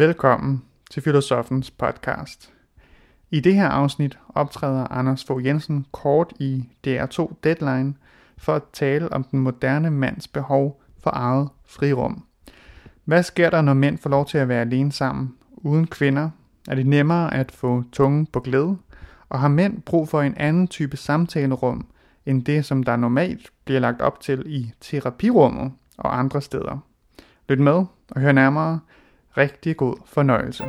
Velkommen til Filosofens podcast. I det her afsnit optræder Anders Fogh Jensen kort i DR2 Deadline for at tale om den moderne mands behov for eget frirum. Hvad sker der, når mænd får lov til at være alene sammen uden kvinder? Er det nemmere at få tungen på glæde? Og har mænd brug for en anden type samtalerum end det, som der normalt bliver lagt op til i terapirummet og andre steder? Lyt med og hør nærmere. Rigtig god fornøjelse.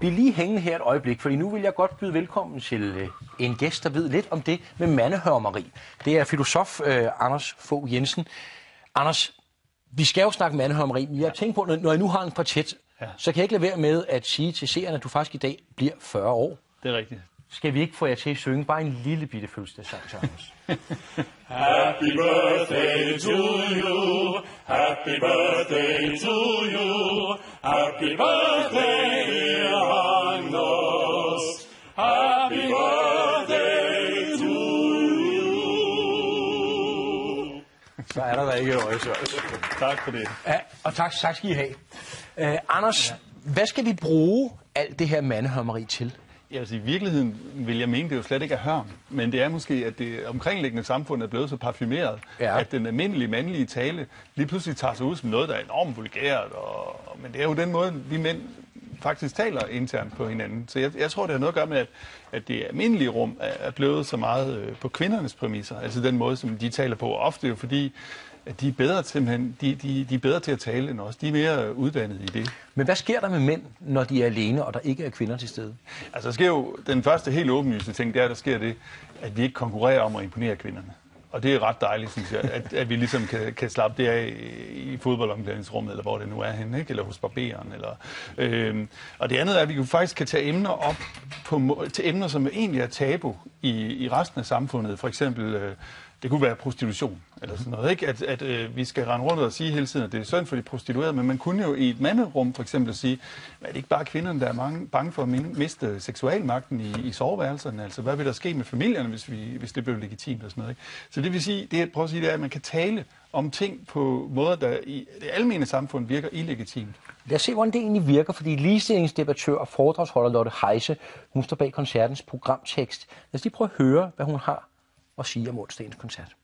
Bliv lige hængende her et øjeblik, fordi nu vil jeg godt byde velkommen til øh, en gæst, der ved lidt om det med mandehørmeri. Det er filosof øh, Anders Fogh Jensen. Anders, vi skal jo snakke mandehørmeri, men jeg tænker på, når jeg nu har en portræt, ja. så kan jeg ikke lade være med at sige til seerne, at du faktisk i dag bliver 40 år. Det er rigtigt. Skal vi ikke få jer til at synge bare en lille bitte fødselsdagssang til Anders? Happy birthday to you. Happy birthday to you. Happy birthday, dear Anders. Happy birthday to you. så er der da ikke et øje. Tak for det. Ja, og tak, tak skal I have. Uh, Anders, ja. hvad skal vi bruge alt det her mandehørmeri til? Ja, altså, I virkeligheden vil jeg mene, det er jo slet ikke er hørm, men det er måske, at det omkringliggende samfund er blevet så parfumeret, Ja. at den almindelige mandlige tale lige pludselig tager sig ud som noget, der er enormt vulgært. Og, men det er jo den måde, vi mænd faktisk taler internt på hinanden. Så jeg, jeg tror, det har noget at gøre med, at, at det almindelige rum er, er blevet så meget øh, på kvindernes præmisser. Altså den måde, som de taler på. Ofte jo fordi, de er bedre til, simpelthen, de, de, de er bedre til at tale end os. De er mere uddannede i det. Men hvad sker der med mænd, når de er alene, og der ikke er kvinder til stede? Altså, der sker jo, den første helt åbenlyse ting, det er, at der sker det, at vi ikke konkurrerer om at imponere kvinderne. Og det er ret dejligt, synes jeg, at, at vi ligesom kan, kan slappe det af i, fodboldomklædningsrummet, eller hvor det nu er henne, ikke? eller hos barberen. Eller, øhm, og det andet er, at vi jo faktisk kan tage emner op på, til emner, som egentlig er tabu i, i resten af samfundet. For eksempel, øh, det kunne være prostitution, eller sådan noget. Ikke? At, at øh, vi skal rende rundt og sige hele tiden, at det er synd for de prostituerede, men man kunne jo i et manderum for eksempel sige, at det ikke bare kvinderne, der er mange, bange for at min- miste seksualmagten i, i soveværelserne. Altså, hvad vil der ske med familierne, hvis, vi, hvis det blev legitimt og sådan noget. Ikke? Så det vil sige, det jeg prøver at sige, det er, at man kan tale om ting på måder, der i det almene samfund virker illegitimt. Lad os se, hvordan det egentlig virker, fordi ligestillingsdebattør og foredragsholder Lotte Heise, hun står bag koncertens programtekst. Lad os lige prøve at høre, hvad hun har at sige om onsdagens koncert.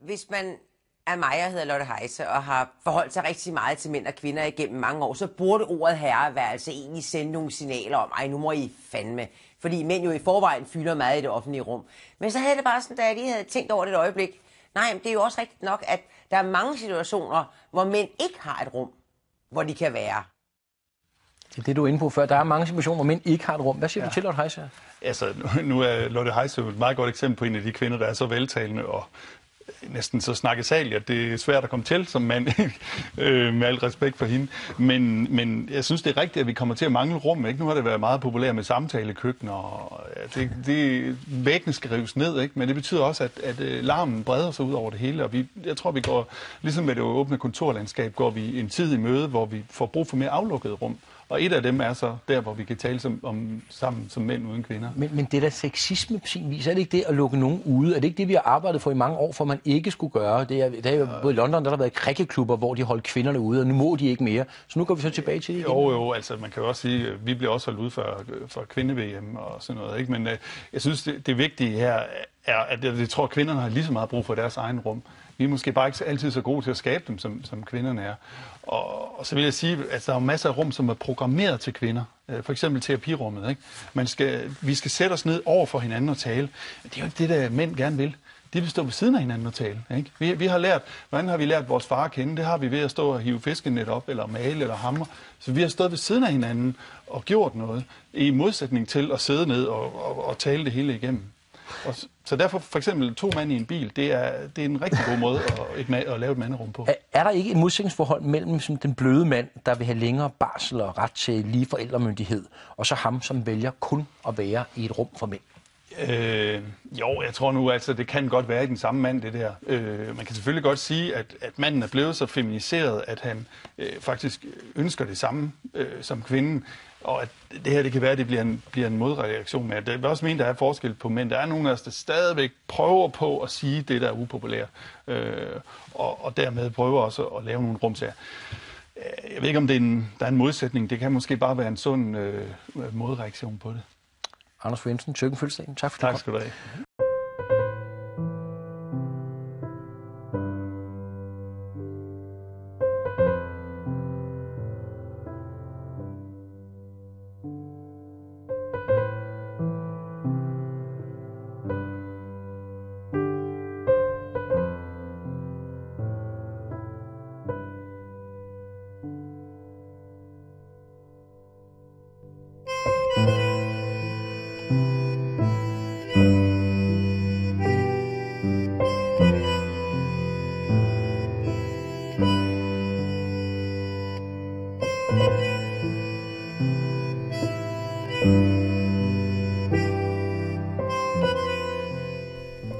Hvis man er mig jeg hedder Lotte Heise og har forholdt sig rigtig meget til mænd og kvinder igennem mange år, så burde ordet herreværelse egentlig sende nogle signaler om, ej nu må I fandme. Fordi mænd jo i forvejen fylder meget i det offentlige rum. Men så havde det bare sådan, da jeg lige havde tænkt over det et øjeblik. Nej, men det er jo også rigtigt nok, at der er mange situationer, hvor mænd ikke har et rum, hvor de kan være. Det er det, du er inde på før. Der er mange situationer, hvor mænd ikke har et rum. Hvad siger ja. du til, Lotte Heise? Altså, nu- er Lotte Heise et meget godt eksempel på en af de kvinder, der er så veltalende og næsten så snakkesalig, at det er svært at komme til som mand, øh, med al respekt for hende. Men, men jeg synes, det er rigtigt, at vi kommer til at mangle rum. Ikke? Nu har det været meget populært med samtalekøkkener, og ja, det, det, væggene skal rives ned, ikke? men det betyder også, at, at øh, larmen breder sig ud over det hele. Og vi, jeg tror, vi går, ligesom med det åbne kontorlandskab, går vi en tid i møde, hvor vi får brug for mere aflukket rum. Og et af dem er så der, hvor vi kan tale som, om, sammen som mænd uden kvinder. Men, men det der sexisme på sin vis, er det ikke det at lukke nogen ude? Er det ikke det, vi har arbejdet for i mange år, for man ikke skulle gøre? Det er, det er jo, både i London der har der været crickeklubber, hvor de holdt kvinderne ude, og nu må de ikke mere. Så nu går vi så tilbage til det igen. Jo, jo, altså man kan jo også sige, at vi bliver også holdt ud for, for kvinde-VM og sådan noget. Ikke? Men øh, jeg synes, det, det vigtige her er, at jeg, jeg tror, at kvinderne har lige så meget brug for deres egen rum. Vi er måske bare ikke altid så gode til at skabe dem, som, som kvinderne er. Og, og så vil jeg sige, at der er masser af rum, som er programmeret til kvinder. Øh, For eksempel terapirummet. Ikke? Man skal, vi skal sætte os ned over for hinanden og tale. Det er jo ikke det, der mænd gerne vil. De vil stå ved siden af hinanden og tale. Ikke? Vi, vi har lært, hvordan har vi lært vores far at kende? Det har vi ved at stå og hive fiskenet op, eller male, eller hamre. Så vi har stået ved siden af hinanden og gjort noget, i modsætning til at sidde ned og, og, og tale det hele igennem. Og, s- så derfor for eksempel to mænd i en bil, det er, det er en rigtig god måde at, et, at lave et manderum på. Er, er der ikke et modsætningsforhold mellem sådan, den bløde mand, der vil have længere barsel og ret til lige forældremyndighed, og så ham, som vælger kun at være i et rum for mænd? Øh, jo, jeg tror nu, altså det kan godt være i den samme mand, det der. Øh, man kan selvfølgelig godt sige, at, at manden er blevet så feminiseret, at han øh, faktisk ønsker det samme øh, som kvinden. Og at det her det kan være, at det bliver en, bliver en modreaktion med. Det vil også mene, at der er forskel på mænd. Der er nogle af os, der stadigvæk prøver på at sige det, der er upopulært, øh, og, og dermed prøver også at lave nogle rumsager. Jeg ved ikke, om det er en, der er en modsætning. Det kan måske bare være en sund øh, modreaktion på det. Anders Jensen, Fødselsdagen. Tak for Tak det. skal du have.